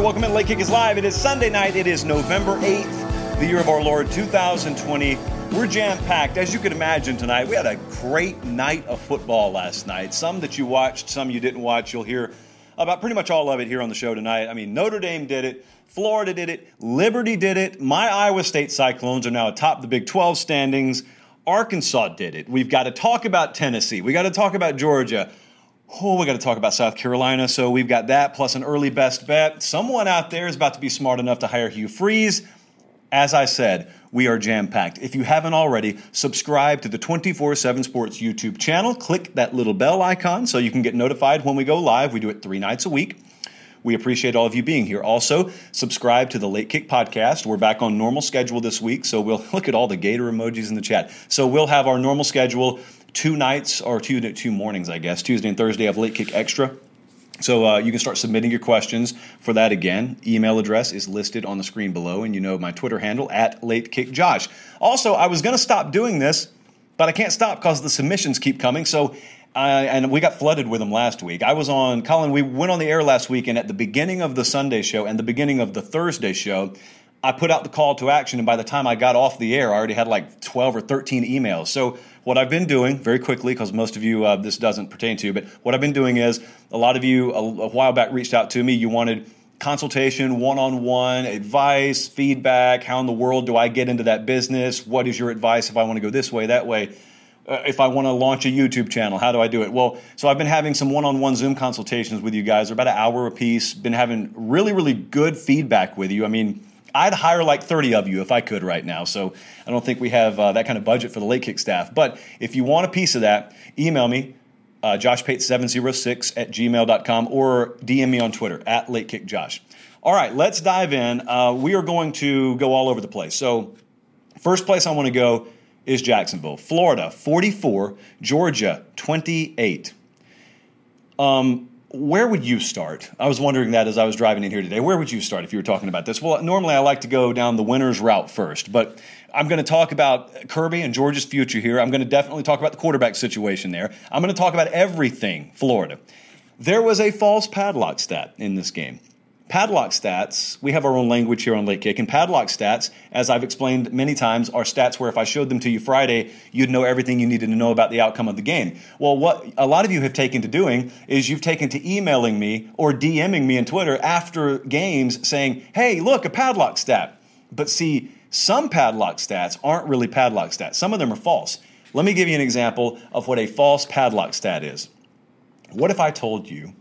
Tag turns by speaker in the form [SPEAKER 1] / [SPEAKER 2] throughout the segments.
[SPEAKER 1] Welcome in. Late Kick is live. It is Sunday night. It is November 8th, the year of our Lord 2020. We're jam packed. As you can imagine tonight, we had a great night of football last night. Some that you watched, some you didn't watch. You'll hear about pretty much all of it here on the show tonight. I mean, Notre Dame did it, Florida did it, Liberty did it. My Iowa State Cyclones are now atop the Big 12 standings. Arkansas did it. We've got to talk about Tennessee. We got to talk about Georgia. Oh, we got to talk about South Carolina. So we've got that plus an early best bet. Someone out there is about to be smart enough to hire Hugh Freeze. As I said, we are jam packed. If you haven't already, subscribe to the 24 7 Sports YouTube channel. Click that little bell icon so you can get notified when we go live. We do it three nights a week. We appreciate all of you being here. Also, subscribe to the Late Kick podcast. We're back on normal schedule this week, so we'll look at all the gator emojis in the chat. So we'll have our normal schedule two nights or two two mornings, I guess, Tuesday and Thursday of Late Kick Extra. So uh, you can start submitting your questions for that again. Email address is listed on the screen below, and you know my Twitter handle at Late Kick Josh. Also, I was going to stop doing this, but I can't stop because the submissions keep coming. So. And we got flooded with them last week. I was on, Colin, we went on the air last week, and at the beginning of the Sunday show and the beginning of the Thursday show, I put out the call to action, and by the time I got off the air, I already had like 12 or 13 emails. So, what I've been doing very quickly, because most of you uh, this doesn't pertain to, but what I've been doing is a lot of you a, a while back reached out to me. You wanted consultation, one on one, advice, feedback. How in the world do I get into that business? What is your advice if I want to go this way, that way? Uh, if I want to launch a YouTube channel, how do I do it? Well, so I've been having some one on one Zoom consultations with you guys. They're about an hour a piece. Been having really, really good feedback with you. I mean, I'd hire like 30 of you if I could right now. So I don't think we have uh, that kind of budget for the late kick staff. But if you want a piece of that, email me, uh, joshpate706 at gmail.com, or DM me on Twitter at latekickjosh. All right, let's dive in. Uh, we are going to go all over the place. So, first place I want to go is Jacksonville. Florida, 44. Georgia, 28. Um, where would you start? I was wondering that as I was driving in here today. Where would you start if you were talking about this? Well, normally I like to go down the winner's route first, but I'm going to talk about Kirby and Georgia's future here. I'm going to definitely talk about the quarterback situation there. I'm going to talk about everything Florida. There was a false padlock stat in this game. Padlock stats, we have our own language here on Late Kick, and padlock stats, as I've explained many times, are stats where if I showed them to you Friday, you'd know everything you needed to know about the outcome of the game. Well, what a lot of you have taken to doing is you've taken to emailing me or DMing me on Twitter after games saying, hey, look, a padlock stat. But see, some padlock stats aren't really padlock stats, some of them are false. Let me give you an example of what a false padlock stat is. What if I told you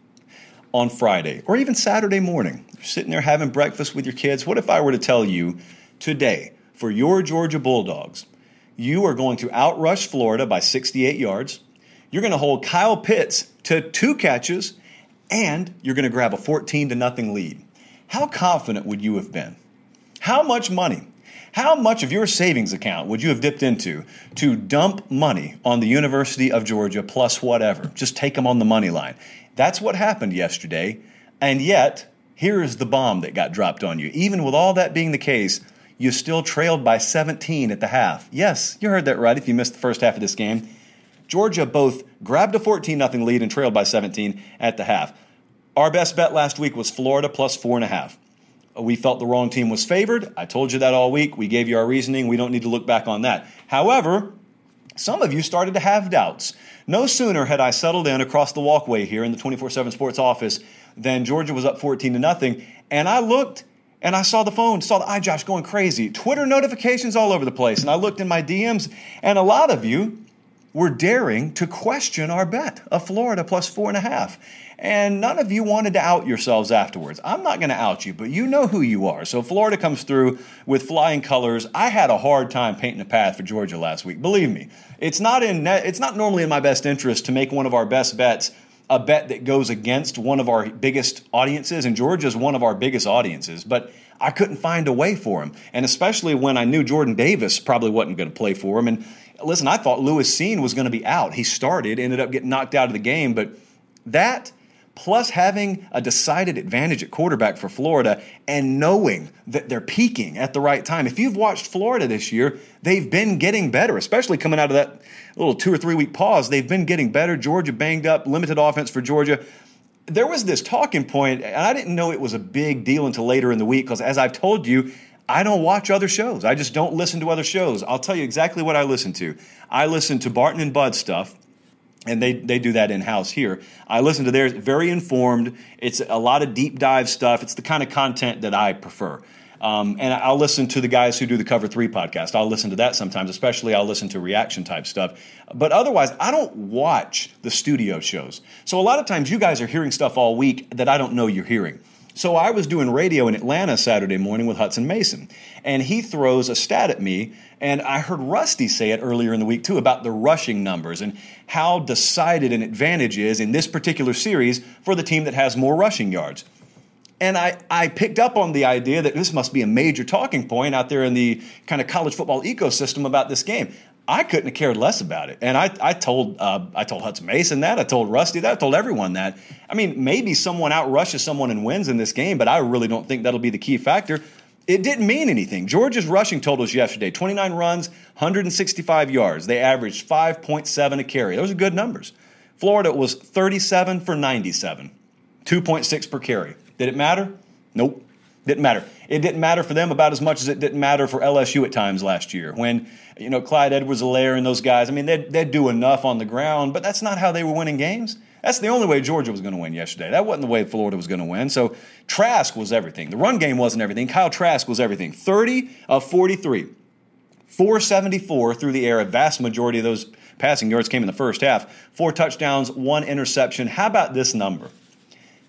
[SPEAKER 1] on Friday or even Saturday morning. You're sitting there having breakfast with your kids. What if I were to tell you today, for your Georgia Bulldogs, you are going to outrush Florida by 68 yards? You're going to hold Kyle Pitts to two catches, and you're going to grab a 14 to nothing lead. How confident would you have been? How much money? How much of your savings account would you have dipped into to dump money on the University of Georgia plus whatever? Just take them on the money line. That's what happened yesterday. And yet, here's the bomb that got dropped on you. Even with all that being the case, you still trailed by 17 at the half. Yes, you heard that right if you missed the first half of this game. Georgia both grabbed a 14 0 lead and trailed by 17 at the half. Our best bet last week was Florida plus four and a half. We felt the wrong team was favored. I told you that all week. We gave you our reasoning. We don't need to look back on that. However, some of you started to have doubts. No sooner had I settled in across the walkway here in the 24 7 sports office than Georgia was up 14 to nothing. And I looked and I saw the phone, saw the iJosh going crazy, Twitter notifications all over the place. And I looked in my DMs, and a lot of you were daring to question our bet of Florida plus four and a half. And none of you wanted to out yourselves afterwards. I'm not going to out you, but you know who you are. So Florida comes through with flying colors. I had a hard time painting a path for Georgia last week. Believe me, it's not in it's not normally in my best interest to make one of our best bets a bet that goes against one of our biggest audiences, and Georgia's one of our biggest audiences, but I couldn't find a way for him. And especially when I knew Jordan Davis probably wasn't going to play for him. And listen, I thought Lewis Cine was going to be out. He started, ended up getting knocked out of the game, but that plus having a decided advantage at quarterback for Florida and knowing that they're peaking at the right time. If you've watched Florida this year, they've been getting better, especially coming out of that little two or three week pause. They've been getting better. Georgia banged up, limited offense for Georgia. There was this talking point, and I didn't know it was a big deal until later in the week because, as I've told you, I don't watch other shows. I just don't listen to other shows. I'll tell you exactly what I listen to. I listen to Barton and Bud stuff and they, they do that in house here. I listen to theirs, very informed. It's a lot of deep dive stuff. It's the kind of content that I prefer. Um, and I'll listen to the guys who do the Cover Three podcast. I'll listen to that sometimes, especially I'll listen to reaction type stuff. But otherwise, I don't watch the studio shows. So a lot of times, you guys are hearing stuff all week that I don't know you're hearing. So I was doing radio in Atlanta Saturday morning with Hutson Mason, and he throws a stat at me, and I heard Rusty say it earlier in the week too about the rushing numbers and how decided an advantage is in this particular series for the team that has more rushing yards. And I, I picked up on the idea that this must be a major talking point out there in the kind of college football ecosystem about this game. I couldn't have cared less about it. And I, I told uh, I told Hutson Mason that. I told Rusty that. I told everyone that. I mean, maybe someone outrushes someone and wins in this game, but I really don't think that'll be the key factor. It didn't mean anything. Georgia's rushing totals yesterday 29 runs, 165 yards. They averaged 5.7 a carry. Those are good numbers. Florida was 37 for 97, 2.6 per carry. Did it matter? Nope. Didn't matter. It didn't matter for them about as much as it didn't matter for LSU at times last year when, you know, Clyde Edwards-Helaire and those guys, I mean, they'd, they'd do enough on the ground, but that's not how they were winning games. That's the only way Georgia was going to win yesterday. That wasn't the way Florida was going to win. So Trask was everything. The run game wasn't everything. Kyle Trask was everything. 30 of 43, 474 through the air. A vast majority of those passing yards came in the first half. Four touchdowns, one interception. How about this number?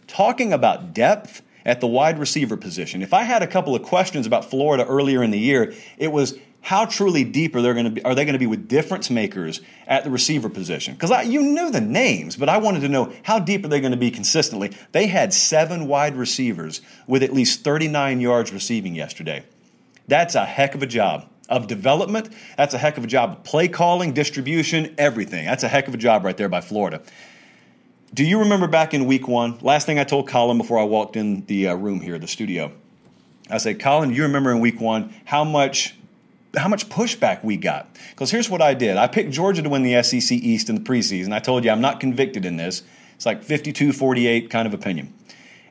[SPEAKER 1] Talking about depth at the wide receiver position. If I had a couple of questions about Florida earlier in the year, it was how truly deep are they going to be? Are they going to be with difference makers at the receiver position? Because you knew the names, but I wanted to know how deep are they going to be consistently. They had seven wide receivers with at least 39 yards receiving yesterday. That's a heck of a job of development. That's a heck of a job of play calling, distribution, everything. That's a heck of a job right there by Florida. Do you remember back in week one? Last thing I told Colin before I walked in the uh, room here, the studio. I said, Colin, you remember in week one how much how much pushback we got. Because here's what I did I picked Georgia to win the SEC East in the preseason. I told you I'm not convicted in this. It's like 52 48 kind of opinion.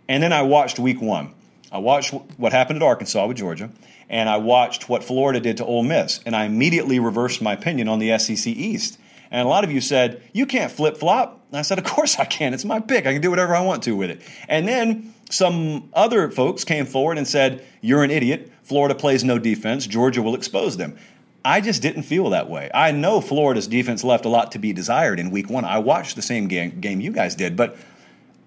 [SPEAKER 1] And then I watched week one. I watched what happened at Arkansas with Georgia, and I watched what Florida did to Ole Miss, and I immediately reversed my opinion on the SEC East. And a lot of you said, You can't flip flop. I said, Of course I can. It's my pick. I can do whatever I want to with it. And then some other folks came forward and said, You're an idiot. Florida plays no defense. Georgia will expose them. I just didn't feel that way. I know Florida's defense left a lot to be desired in week one. I watched the same game, game you guys did, but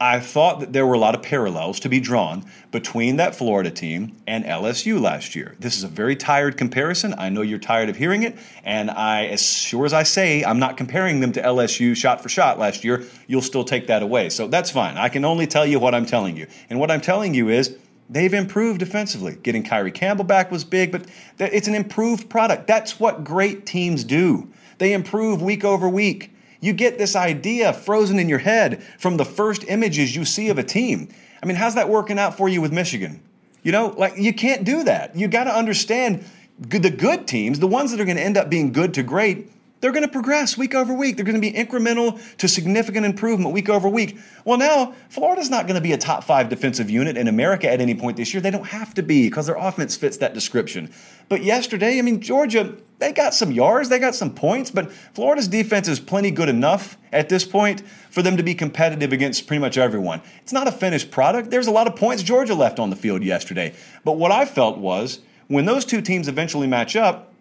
[SPEAKER 1] I thought that there were a lot of parallels to be drawn between that Florida team and LSU last year. This is a very tired comparison. I know you're tired of hearing it, and I, as sure as I say, I'm not comparing them to LSU shot for shot last year. You'll still take that away, so that's fine. I can only tell you what I'm telling you, and what I'm telling you is they've improved defensively. Getting Kyree Campbell back was big, but it's an improved product. That's what great teams do. They improve week over week. You get this idea frozen in your head from the first images you see of a team. I mean, how's that working out for you with Michigan? You know, like you can't do that. You got to understand the good teams, the ones that are going to end up being good to great, they're going to progress week over week. They're going to be incremental to significant improvement week over week. Well, now, Florida's not going to be a top five defensive unit in America at any point this year. They don't have to be because their offense fits that description. But yesterday, I mean, Georgia, they got some yards, they got some points, but Florida's defense is plenty good enough at this point for them to be competitive against pretty much everyone. It's not a finished product. There's a lot of points Georgia left on the field yesterday. But what I felt was when those two teams eventually match up,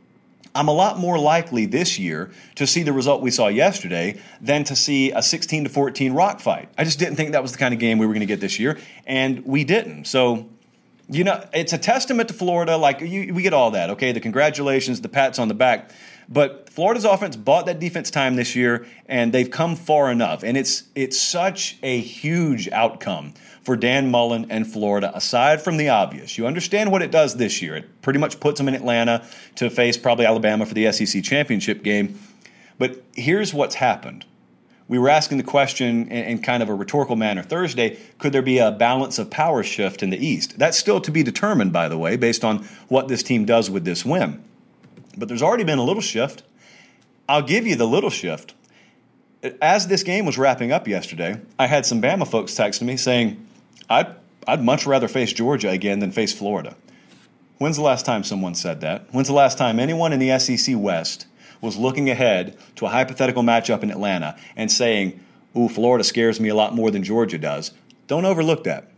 [SPEAKER 1] I'm a lot more likely this year to see the result we saw yesterday than to see a 16 to 14 rock fight. I just didn't think that was the kind of game we were going to get this year, and we didn't. So You know, it's a testament to Florida. Like, you, we get all that, okay? The congratulations, the pats on the back. But Florida's offense bought that defense time this year, and they've come far enough. And it's it's such a huge outcome for Dan Mullen and Florida, aside from the obvious. You understand what it does this year. It pretty much puts them in Atlanta to face probably Alabama for the SEC championship game. But here's what's happened. We were asking the question in, in kind of a rhetorical manner Thursday could there be a balance of power shift in the East? That's still to be determined, by the way, based on what this team does with this win. But there's already been a little shift. I'll give you the little shift. As this game was wrapping up yesterday, I had some Bama folks texting me saying, I'd, I'd much rather face Georgia again than face Florida. When's the last time someone said that? When's the last time anyone in the SEC West was looking ahead to a hypothetical matchup in Atlanta and saying, Ooh, Florida scares me a lot more than Georgia does? Don't overlook that.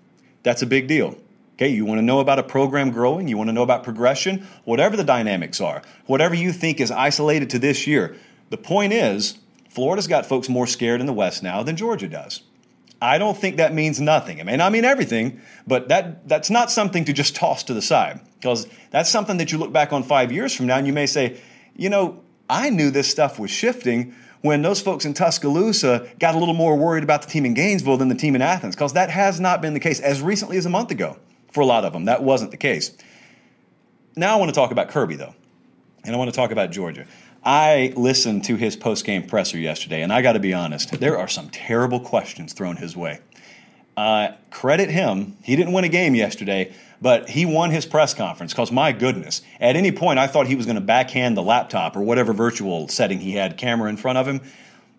[SPEAKER 1] That's a big deal. Okay, you want to know about a program growing, you want to know about progression, whatever the dynamics are, whatever you think is isolated to this year. The point is, Florida's got folks more scared in the West now than Georgia does. I don't think that means nothing. It may not mean everything, but that, that's not something to just toss to the side because that's something that you look back on five years from now and you may say, you know, I knew this stuff was shifting when those folks in Tuscaloosa got a little more worried about the team in Gainesville than the team in Athens because that has not been the case as recently as a month ago for a lot of them. That wasn't the case. Now I want to talk about Kirby, though, and I want to talk about Georgia. I listened to his post game presser yesterday, and I got to be honest, there are some terrible questions thrown his way. Uh, credit him. He didn't win a game yesterday, but he won his press conference because, my goodness, at any point I thought he was going to backhand the laptop or whatever virtual setting he had camera in front of him.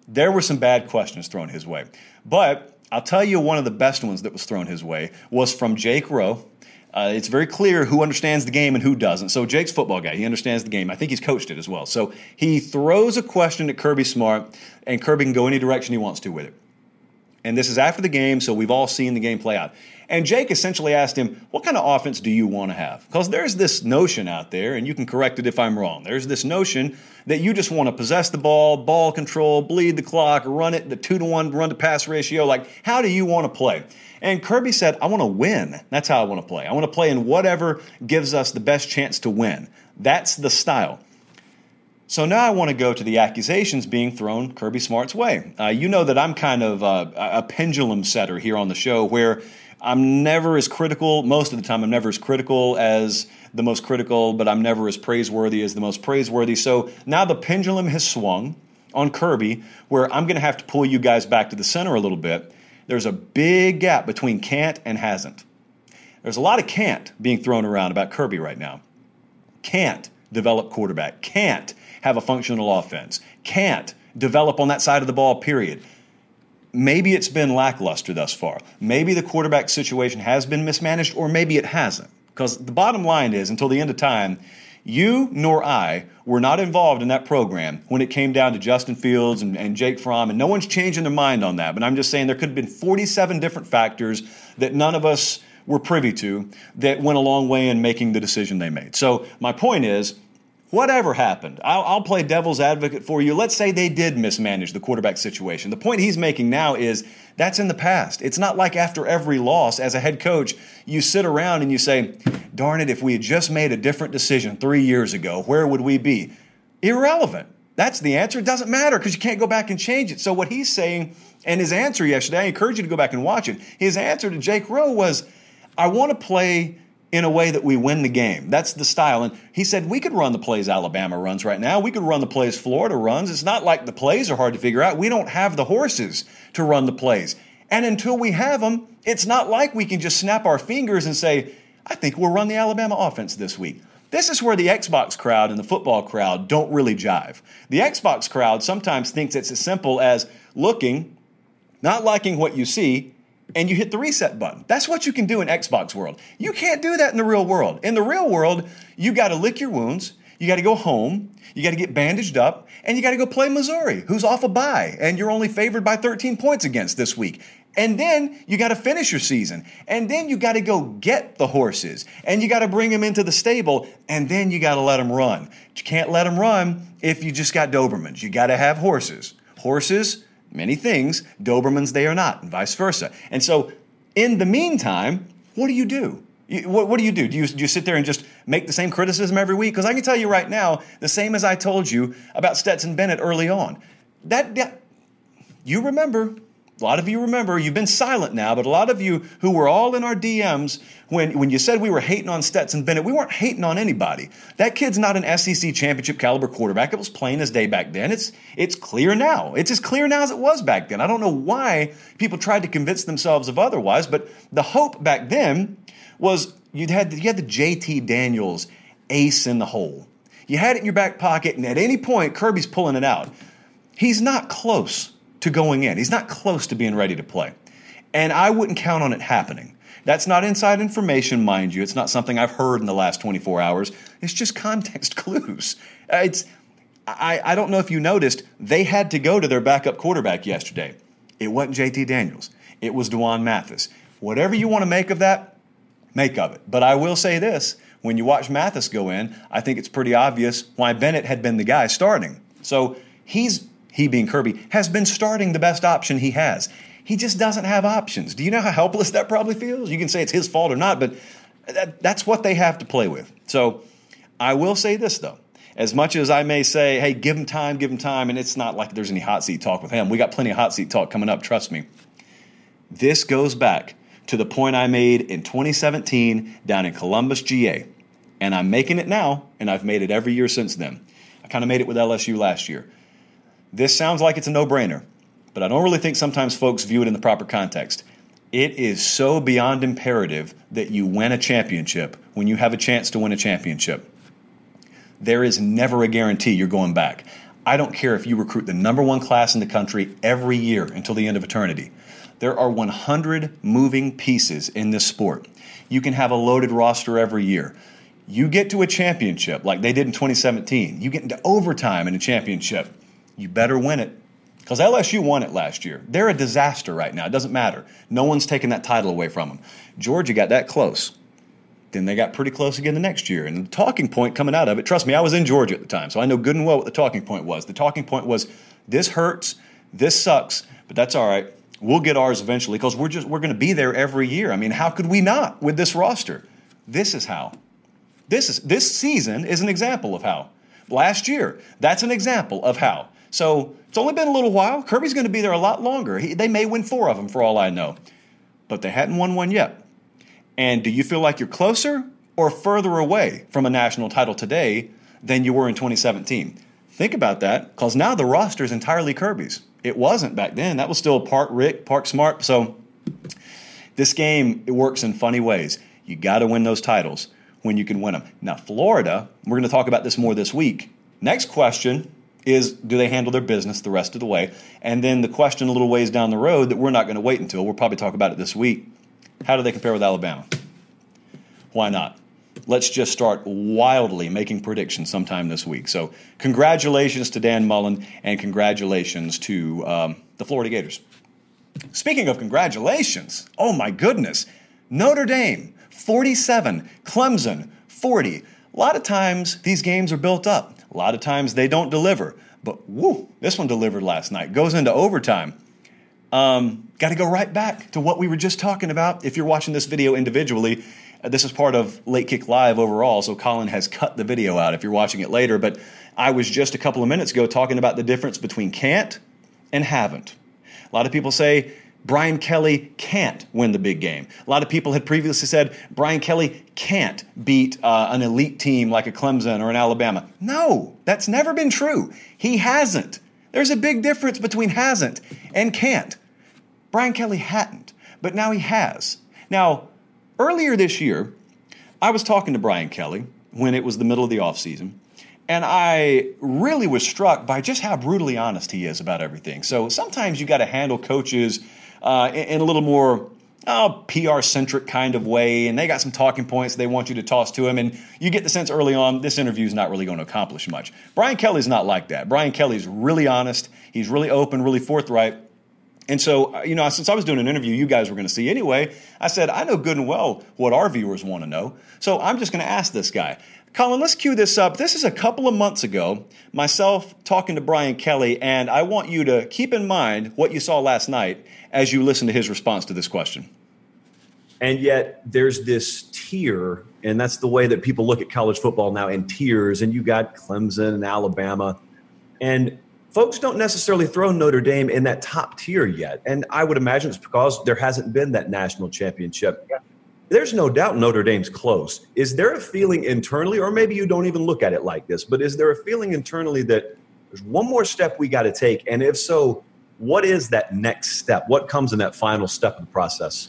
[SPEAKER 1] There were some bad questions thrown his way. But I'll tell you one of the best ones that was thrown his way was from Jake Rowe, uh, it's very clear who understands the game and who doesn't. So Jake's football guy. He understands the game. I think he's coached it as well. So he throws a question at Kirby Smart, and Kirby can go any direction he wants to with it. And this is after the game, so we've all seen the game play out. And Jake essentially asked him, What kind of offense do you want to have? Because there's this notion out there, and you can correct it if I'm wrong. There's this notion that you just want to possess the ball, ball control, bleed the clock, run it, the two to one run to pass ratio. Like, how do you want to play? And Kirby said, I want to win. That's how I want to play. I want to play in whatever gives us the best chance to win. That's the style. So now I want to go to the accusations being thrown Kirby Smart's way. Uh, you know that I'm kind of a, a pendulum setter here on the show where I'm never as critical, most of the time, I'm never as critical as the most critical, but I'm never as praiseworthy as the most praiseworthy. So now the pendulum has swung on Kirby, where I'm going to have to pull you guys back to the center a little bit there's a big gap between can't and hasn't. There's a lot of can't being thrown around about Kirby right now. Can't develop quarterback, can't have a functional offense, can't develop on that side of the ball, period. Maybe it's been lackluster thus far. Maybe the quarterback situation has been mismanaged, or maybe it hasn't. Because the bottom line is, until the end of time, you nor I were not involved in that program when it came down to Justin Fields and, and, Jake Fromm, and no one's changing their mind on that. But I'm just saying there could have been 47 different factors that none of us were privy to that went a long way in making the decision they made. So my point is, whatever happened, I'll, I'll play devil's advocate for you. Let's say they did mismanage the quarterback situation. The point he's making now is that's in the past. It's not like after every loss, as a head coach, you sit around and you say, darn it, if we had just made a different decision three years ago, where would we be? Irrelevant. That's the answer. It doesn't matter because you can't go back and change it. So, what he's saying, and his answer yesterday, I encourage you to go back and watch it. His answer to Jake Rowe was, I want to play in a way that we win the game. That's the style. And he said we could run the plays Alabama runs right now. We could run the plays Florida runs. It's not like the plays are hard to figure out. We don't have the horses to run the plays. And until we have them, it's not like we can just snap our fingers and say, I think we'll run the Alabama offense this week. This is where the Xbox crowd and the football crowd don't really jive. The Xbox crowd sometimes thinks it's as simple as looking, not liking what you see, and you hit the reset button. That's what you can do in Xbox world. You can't do that in the real world. In the real world, you got to lick your wounds, you got to go home, you got to get bandaged up, and you got to go play Missouri, who's off a bye, and you're only favored by 13 points against this week. And then you got to finish your season. And then you got to go get the horses. And you got to bring them into the stable. And then you got to let them run. You can't let them run if you just got Dobermans. You got to have horses. Horses many things, Dobermans they are not, and vice versa. And so, in the meantime, what do you do? You, what, what, do you do? Do you, do you sit there and just make the same criticism every week? Because I can tell you right now, the same as I told you about Stetson Bennett early on. That, that you remember a lot of you remember, you've been silent now, but a lot of you who were all in our DMs when, when you said we were hating on Stetson Bennett, we weren't hating on anybody. That kid's not an SEC championship caliber quarterback. It was plain as day back then. It's, it's clear now. It's as clear now as it was back then. I don't know why people tried to convince themselves of otherwise, but the hope back then was you had, you had the JT Daniels ace in the hole. You had it in your back pocket, and at any point, Kirby's pulling it out. He's not close to going in. He's not close to being ready to play. And I wouldn't count on it happening. That's not inside information, mind you. It's not something I've heard in the last 24 hours. It's just context clues. It's, I, I don't know if you noticed, they had to go to their backup quarterback yesterday. It wasn't JT Daniels, it was D'Wan Mathis. Whatever you want to make of that, make of it. But I will say this when you watch Mathis go in, I think it's pretty obvious why Bennett had been the guy starting. So he's he being Kirby, has been starting the best option he has. He just doesn't have options. Do you know how helpless that probably feels? You can say it's his fault or not, but that, that's what they have to play with. So I will say this, though. As much as I may say, hey, give him time, give him time, and it's not like there's any hot seat talk with him. We got plenty of hot seat talk coming up, trust me. This goes back to the point I made in 2017 down in Columbus, GA. And I'm making it now, and I've made it every year since then. I kind of made it with LSU last year. This sounds like it's a no brainer, but I don't really think sometimes folks view it in the proper context. It is so beyond imperative that you win a championship when you have a chance to win a championship. There is never a guarantee you're going back. I don't care if you recruit the number one class in the country every year until the end of eternity. There are 100 moving pieces in this sport. You can have a loaded roster every year. You get to a championship like they did in 2017. You get into overtime in a championship you better win it. Because LSU won it last year. They're a disaster right now. It doesn't matter. No one's taking that title away from them. Georgia got that close. Then they got pretty close again the next year. And the talking point coming out of it, trust me, I was in Georgia at the time, so I know good and well what the talking point was. The talking point was this hurts, this sucks, but that's all right. We'll get ours eventually because we're just we're going to be there every year. I mean, how could we not with this roster? This is how. This is this season is an example of how. Last year, that's an example of how. So it's only been a little while. Kirby's going to be there a lot longer. He, they may win four of them for all I know, but they hadn't won one yet. And do you feel like you're closer or further away from a national title today than you were in 2017? Think about that because now the roster is entirely Kirby's. It wasn't back then. That was still part Rick, part Smart. So this game it works in funny ways. You got to win those titles when you can win them. Now, Florida, we're going to talk about this more this week. Next question is do they handle their business the rest of the way? And then the question a little ways down the road that we're not going to wait until, we'll probably talk about it this week. How do they compare with Alabama? Why not? Let's just start wildly making predictions sometime this week. So, congratulations to Dan Mullen and congratulations to um, the Florida Gators. Speaking of congratulations, oh my goodness, Notre Dame 47, Clemson 40. A lot of times these games are built up. A lot of times they don't deliver, but woo, this one delivered last night. Goes into overtime. Um, Got to go right back to what we were just talking about. If you're watching this video individually, uh, this is part of Late Kick Live overall, so Colin has cut the video out if you're watching it later. But I was just a couple of minutes ago talking about the difference between can't and haven't. A lot of people say Brian Kelly can't win the big game. A lot of people had previously said Brian Kelly can't beat uh, an elite team like a Clemson or an Alabama. No, that's never been true. He hasn't. There's a big difference between hasn't and can't. Brian Kelly hadn't, but now he has. Now, earlier this year, I was talking to Brian Kelly when it was the middle of the offseason, and I really was struck by just how brutally honest he is about everything. So sometimes you got to handle coaches uh, in, a little more oh, PR centric kind of way, and they got some talking points they want you to toss to him, and you get the sense early on this interview is not really going to accomplish much. Brian Kelly's not like that. Brian Kelly's really honest, he's really open, really forthright. And so, uh, you know, since I was doing an interview you guys were going to see anyway, I said, I know good and well what our viewers want to know. So I'm just going to ask this guy. Colin, let's cue this up. This is a couple of months ago, myself talking to Brian Kelly, and I want you to keep in mind what you saw last night as you listen to his response to this question.
[SPEAKER 2] And yet there's this tier, and that's the way that people look at college football now in tiers. And you got Clemson and Alabama. And folks don't necessarily throw Notre Dame in that top tier yet. And I would imagine it's because there hasn't been that national championship. There's no doubt Notre Dame's close. Is there a feeling internally, or maybe you don't even look at it like this, but is there a feeling internally that there's one more step we got to take? And if so, what is that next step? What comes in that final step of the process?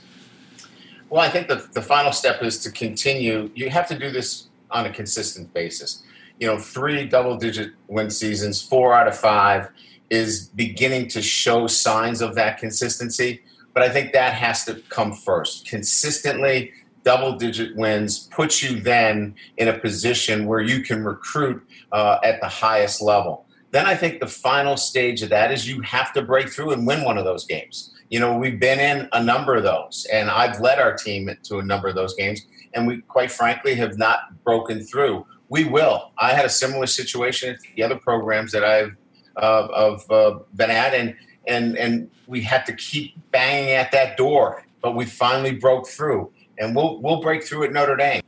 [SPEAKER 3] Well, I think the, the final step is to continue. You have to do this on a consistent basis. You know, three double digit win seasons, four out of five is beginning to show signs of that consistency. But I think that has to come first. Consistently, double digit wins puts you then in a position where you can recruit uh, at the highest level. Then I think the final stage of that is you have to break through and win one of those games. You know, we've been in a number of those, and I've led our team to a number of those games, and we quite frankly have not broken through. We will. I had a similar situation at the other programs that I've uh, of, uh, been at, and and and we had to keep banging at that door, but we finally broke through, and we'll we'll break through at Notre Dame.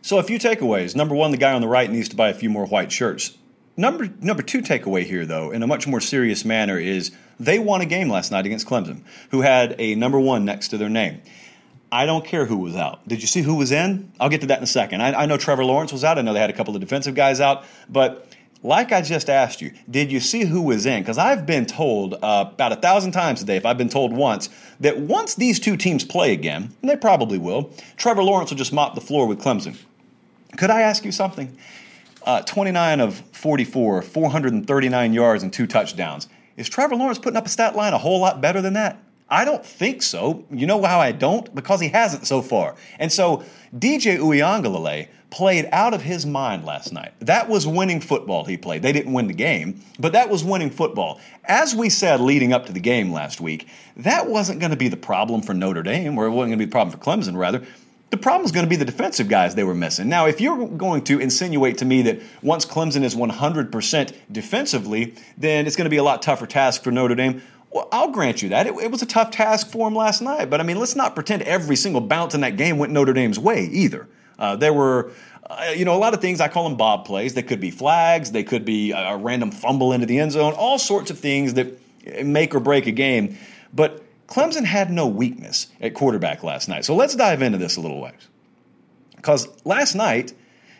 [SPEAKER 1] So a few takeaways. Number one, the guy on the right needs to buy a few more white shirts. Number number two takeaway here, though, in a much more serious manner, is they won a game last night against Clemson, who had a number one next to their name. I don't care who was out. Did you see who was in? I'll get to that in a second. I, I know Trevor Lawrence was out. I know they had a couple of defensive guys out, but like I just asked you, did you see who was in? Because I've been told uh, about a thousand times today, if I've been told once, that once these two teams play again, and they probably will, Trevor Lawrence will just mop the floor with Clemson. Could I ask you something? Uh, 29 of 44, 439 yards and two touchdowns. Is Trevor Lawrence putting up a stat line a whole lot better than that? I don't think so. You know how I don't? Because he hasn't so far. And so DJ Uiagalelei played out of his mind last night. That was winning football he played. They didn't win the game, but that was winning football. As we said leading up to the game last week, that wasn't going to be the problem for Notre Dame, or it wasn't going to be the problem for Clemson, rather. The problem is going to be the defensive guys they were missing. Now, if you're going to insinuate to me that once Clemson is 100% defensively, then it's going to be a lot tougher task for Notre Dame. Well, I'll grant you that. It, it was a tough task for them last night. But I mean, let's not pretend every single bounce in that game went Notre Dame's way either. Uh, there were, uh, you know, a lot of things I call them bob plays. They could be flags, they could be a random fumble into the end zone, all sorts of things that make or break a game. But Clemson had no weakness at quarterback last night. So let's dive into this a little ways. Because last night,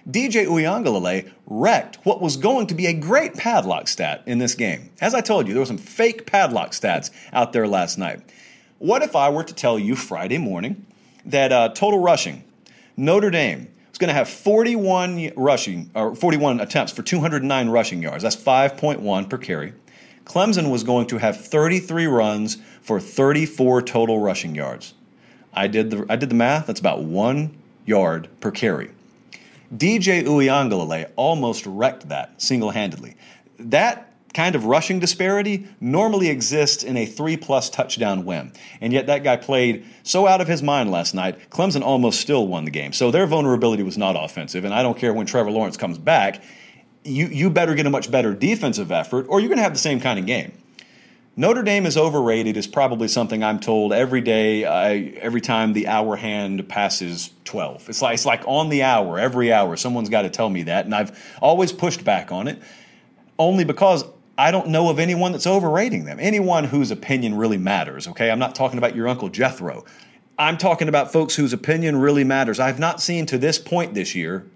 [SPEAKER 1] DJ Uiagalelei wrecked what was going to be a great padlock stat in this game. As I told you, there were some fake padlock stats out there last night. What if I were to tell you Friday morning that uh, total rushing, Notre Dame was going to have 41 rushing or 41 attempts for 209 rushing yards. That's 5.1 per carry. Clemson was going to have 33 runs for 34 total rushing yards. I did the I did the math. That's about one yard per carry. DJ Uiagalelei almost wrecked that single handedly. That kind of rushing disparity normally exists in a three plus touchdown win. And yet that guy played so out of his mind last night, Clemson almost still won the game. So their vulnerability was not offensive. And I don't care when Trevor Lawrence comes back, you, you better get a much better defensive effort or you're going to have the same kind of game. Notre Dame is overrated is probably something I'm told every day, uh, every time the hour hand passes 12. It's like, it's like on the hour, every hour, someone's got to tell me that. And I've always pushed back on it only because I don't know of anyone that's overrating them. Anyone whose opinion really matters, okay? I'm not talking about your Uncle Jethro. I'm talking about folks whose opinion really matters. I've not seen to this point this year,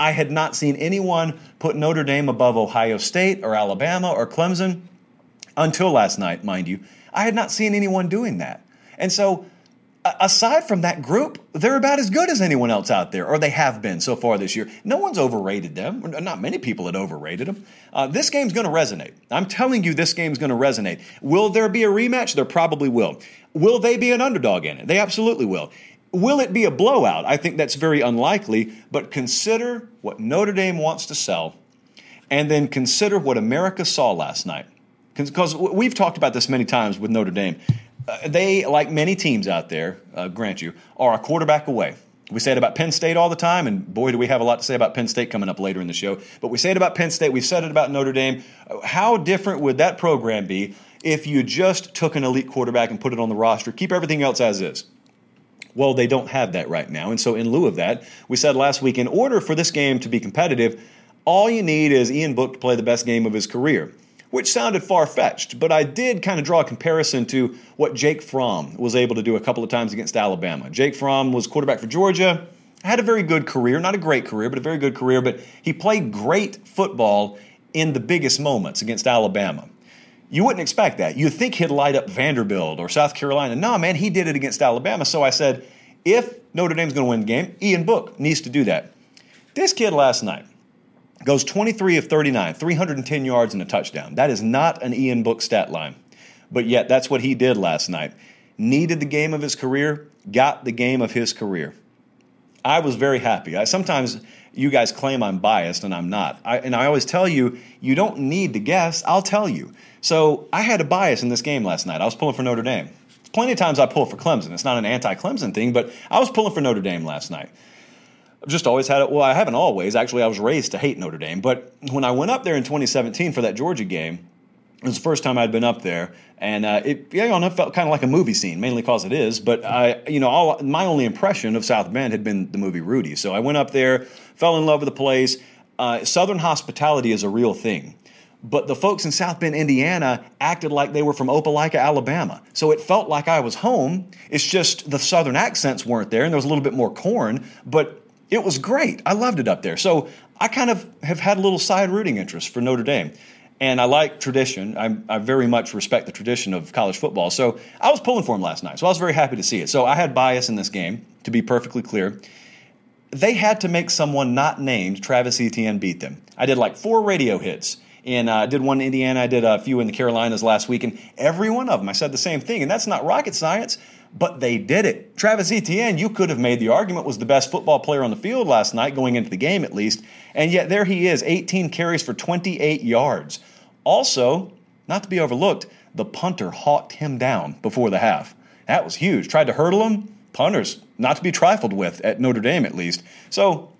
[SPEAKER 1] I had not seen anyone put Notre Dame above Ohio State or Alabama or Clemson until last night, mind you. I had not seen anyone doing that. And so, aside from that group, they're about as good as anyone else out there, or they have been so far this year. No one's overrated them. Not many people had overrated them. Uh, this game's going to resonate. I'm telling you, this game's going to resonate. Will there be a rematch? There probably will. Will they be an underdog in it? They absolutely will. Will it be a blowout? I think that's very unlikely, but consider what Notre Dame wants to sell, and then consider what America saw last night. Because we've talked about this many times with Notre Dame. Uh, they, like many teams out there, uh, grant you, are a quarterback away. We say it about Penn State all the time, and boy, do we have a lot to say about Penn State coming up later in the show. But we say it about Penn State, we've said it about Notre Dame. How different would that program be if you just took an elite quarterback and put it on the roster, keep everything else as is? Well, they don't have that right now. And so, in lieu of that, we said last week in order for this game to be competitive, all you need is Ian Book to play the best game of his career, which sounded far fetched, but I did kind of draw a comparison to what Jake Fromm was able to do a couple of times against Alabama. Jake Fromm was quarterback for Georgia, had a very good career, not a great career, but a very good career, but he played great football in the biggest moments against Alabama. You wouldn't expect that. You'd think he'd light up Vanderbilt or South Carolina. No, man, he did it against Alabama. So I said, if Notre Dame's going to win the game, Ian Book needs to do that. This kid last night goes 23 of 39, 310 yards and a touchdown. That is not an Ian Book stat line. But yet, that's what he did last night. Needed the game of his career, got the game of his career. I was very happy. I, sometimes you guys claim I'm biased, and I'm not. I, and I always tell you, you don't need to guess. I'll tell you. So I had a bias in this game last night. I was pulling for Notre Dame. Plenty of times I pull for Clemson. It's not an anti-Clemson thing, but I was pulling for Notre Dame last night. I've just always had it. Well, I haven't always. Actually, I was raised to hate Notre Dame. But when I went up there in 2017 for that Georgia game, it was the first time I'd been up there, and uh, it you know, it felt kind of like a movie scene, mainly because it is. But I, you know, all my only impression of South Bend had been the movie Rudy. So I went up there, fell in love with the place. Uh, Southern hospitality is a real thing. But the folks in South Bend, Indiana, acted like they were from Opelika, Alabama. So it felt like I was home. It's just the Southern accents weren't there, and there was a little bit more corn. But it was great. I loved it up there. So I kind of have had a little side rooting interest for Notre Dame and I like tradition. I, I, very much respect the tradition of college football. So I was pulling for him last night. So I was very happy to see it. So I had bias in this game, to be perfectly clear. They had to make someone not named Travis Etienne beat them. I did like four radio hits. And uh, I did one in Indiana, I did a few in the Carolinas last week, and every one of them I said the same thing. And that's not rocket science, but they did it. Travis Etienne, you could have made the argument, was the best football player on the field last night, going into the game at least. And yet there he is, 18 carries for 28 yards. Also, not to be overlooked, the punter hawked him down before the half. That was huge. Tried to hurdle him. Punters, not to be trifled with, at Notre Dame at least. So,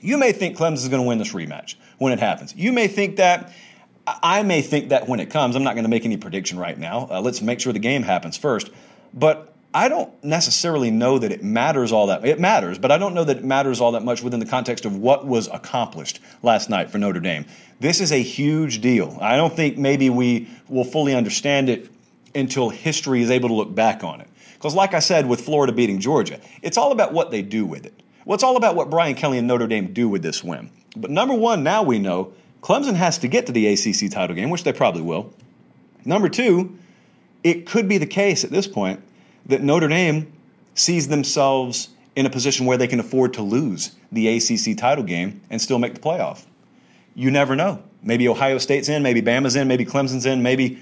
[SPEAKER 1] you may think Clemson is going to win this rematch when it happens. You may think that. I may think that when it comes. I'm not going to make any prediction right now. Uh, let's make sure the game happens first. But I don't necessarily know that it matters all that. It matters, but I don't know that it matters all that much within the context of what was accomplished last night for Notre Dame. This is a huge deal. I don't think maybe we will fully understand it until history is able to look back on it. Because, like I said, with Florida beating Georgia, it's all about what they do with it. Well, it's all about what Brian Kelly and Notre Dame do with this win. But number one, now we know Clemson has to get to the ACC title game, which they probably will. Number two, it could be the case at this point that Notre Dame sees themselves in a position where they can afford to lose the ACC title game and still make the playoff. You never know. Maybe Ohio State's in, maybe Bama's in, maybe Clemson's in, maybe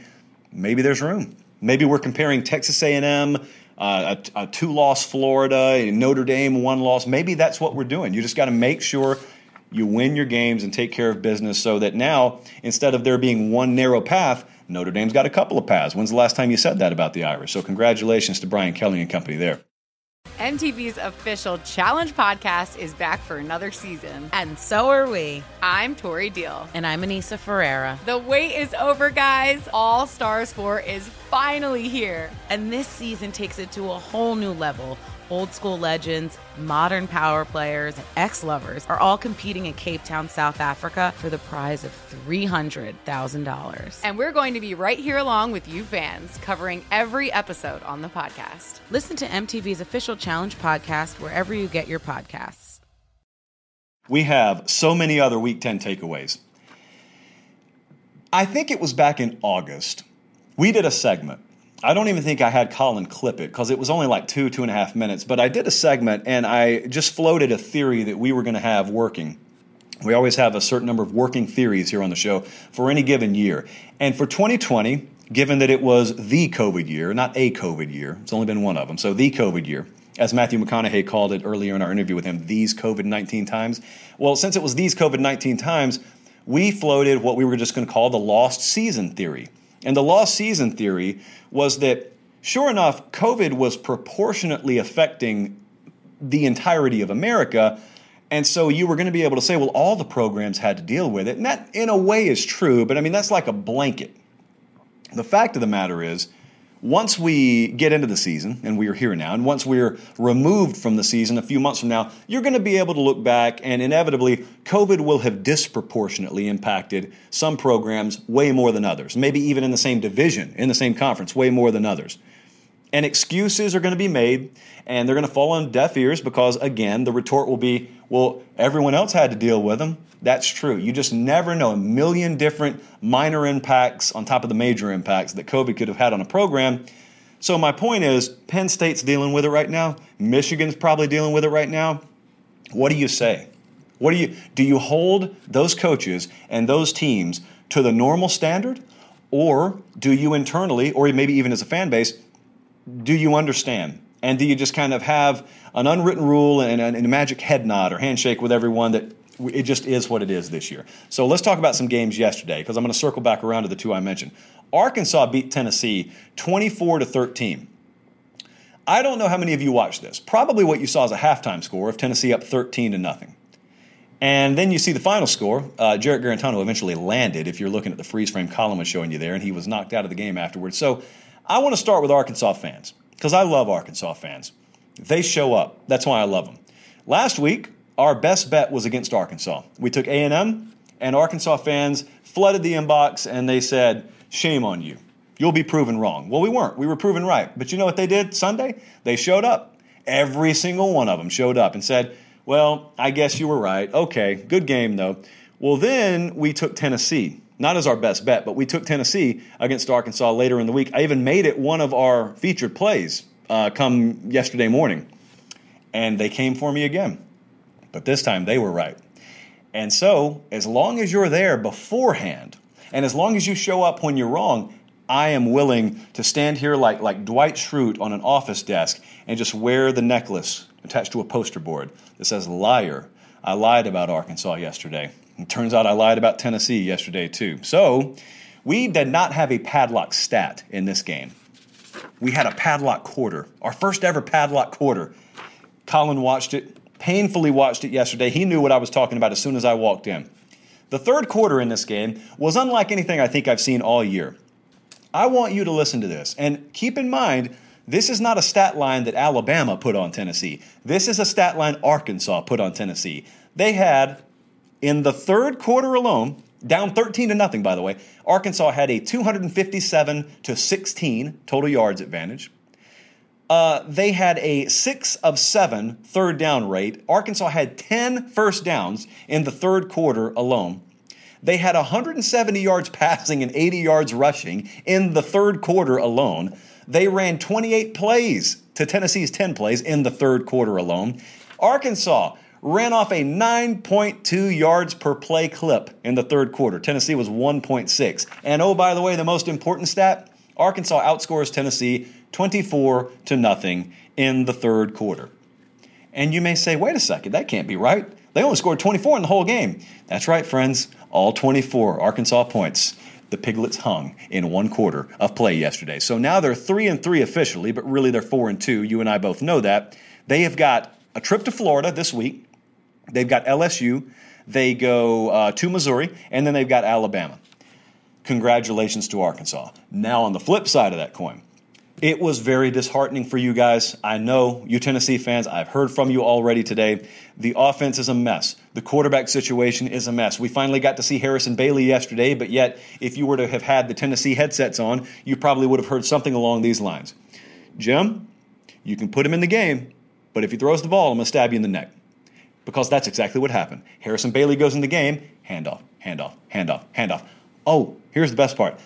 [SPEAKER 1] maybe there's room. Maybe we're comparing Texas A&M, uh, a, a two-loss Florida, Notre Dame one loss. Maybe that's what we're doing. You just got to make sure you win your games and take care of business so that now instead of there being one narrow path, Notre Dame's got a couple of paths. When's the last time you said that about the Irish? So congratulations to Brian Kelly and company there.
[SPEAKER 4] MTV's official Challenge podcast is back for another season.
[SPEAKER 5] And so are we.
[SPEAKER 4] I'm Tori Deal.
[SPEAKER 5] And I'm Aneesa Ferreira.
[SPEAKER 4] The wait is over, guys. All Stars 4 is finally here.
[SPEAKER 5] And this season takes it to a whole new level old school legends, modern power players, and ex lovers are all competing in Cape Town, South Africa for the prize of $300,000.
[SPEAKER 4] And we're going to be right here along with you fans, covering every episode on the podcast.
[SPEAKER 5] Listen to MTV's official Challenge podcast wherever you get your podcasts.
[SPEAKER 1] We have so many other Week 10 takeaways. I think it was back in August. We did a segment I don't even think I had Colin clip it because it was only like two, two and a half minutes. But I did a segment and I just floated a theory that we were going to have working. We always have a certain number of working theories here on the show for any given year. And for 2020, given that it was the COVID year, not a COVID year, it's only been one of them, so the COVID year, as Matthew McConaughey called it earlier in our interview with him, these COVID 19 times. Well, since it was these COVID 19 times, we floated what we were just going to call the lost season theory. And the lost season theory was that, sure enough, COVID was proportionately affecting the entirety of America. And so you were going to be able to say, well, all the programs had to deal with it. And that, in a way, is true, but I mean, that's like a blanket. The fact of the matter is, once we get into the season, and we are here now, and once we're removed from the season a few months from now, you're going to be able to look back, and inevitably, COVID will have disproportionately impacted some programs way more than others, maybe even in the same division, in the same conference, way more than others. And excuses are going to be made, and they're going to fall on deaf ears because, again, the retort will be, well, everyone else had to deal with them. That's true. You just never know. A million different minor impacts on top of the major impacts that COVID could have had on a program. So, my point is Penn State's dealing with it right now. Michigan's probably dealing with it right now. What do you say? What do you do you hold those coaches and those teams to the normal standard or do you internally or maybe even as a fan base do you understand and do you just kind of have an unwritten rule and, and a magic head nod or handshake with everyone that it just is what it is this year. So let's talk about some games yesterday because I'm going to circle back around to the two I mentioned. Arkansas beat Tennessee 24 to 13. I don't know how many of you watched this. Probably what you saw is a halftime score of Tennessee up 13 to nothing. And then you see the final score. Uh, Jarrett Guarantano eventually landed, if you're looking at the freeze frame column was showing you there, and he was knocked out of the game afterwards. So I want to start with Arkansas fans because I love Arkansas fans. They show up. That's why I love them. Last week, our best bet was against Arkansas. We took A&M, and Arkansas fans flooded the inbox and they said, "Shame on you. You'll be proven wrong." Well, we weren't. We were proven right. But you know what they did Sunday? They showed up. Every single one of them showed up and said, "Well, I guess you were right. Okay, good game though." Well, then we took Tennessee. Not as our best bet, but we took Tennessee against Arkansas later in the week. I even made it one of our featured plays uh, come yesterday morning. And they came for me again. But this time they were right. And so, as long as you're there beforehand, and as long as you show up when you're wrong, I am willing to stand here like, like Dwight Schrute on an office desk and just wear the necklace attached to a poster board that says, Liar. I lied about Arkansas yesterday. It turns out I lied about Tennessee yesterday, too. So, we did not have a padlock stat in this game. We had a padlock quarter, our first ever padlock quarter. Colin watched it, painfully watched it yesterday. He knew what I was talking about as soon as I walked in. The third quarter in this game was unlike anything I think I've seen all year. I want you to listen to this and keep in mind this is not a stat line that Alabama put on Tennessee. This is a stat line Arkansas put on Tennessee. They had in the third quarter alone, down 13 to nothing by the way, Arkansas had a 257 to 16 total yards advantage. Uh, they had a six of seven third down rate. Arkansas had 10 first downs in the third quarter alone. They had 170 yards passing and 80 yards rushing in the third quarter alone. They ran 28 plays to Tennessee's 10 plays in the third quarter alone. Arkansas ran off a 9.2 yards per play clip in the third quarter. Tennessee was 1.6. And oh, by the way, the most important stat Arkansas outscores Tennessee 24 to nothing in the third quarter. And you may say, wait a second, that can't be right. They only scored 24 in the whole game. That's right, friends. All 24 Arkansas points. The Piglets hung in one quarter of play yesterday. So now they're 3 and 3 officially, but really they're 4 and 2. You and I both know that. They have got a trip to Florida this week. They've got LSU. They go uh, to Missouri, and then they've got Alabama. Congratulations to Arkansas. Now, on the flip side of that coin, it was very disheartening for you guys. I know you Tennessee fans, I've heard from you already today. The offense is a mess. The quarterback situation is a mess. We finally got to see Harrison Bailey yesterday, but yet, if you were to have had the Tennessee headsets on, you probably would have heard something along these lines Jim, you can put him in the game, but if he throws the ball, I'm going to stab you in the neck. Because that's exactly what happened. Harrison Bailey goes in the game, handoff, handoff, handoff, handoff. Oh, here's the best part.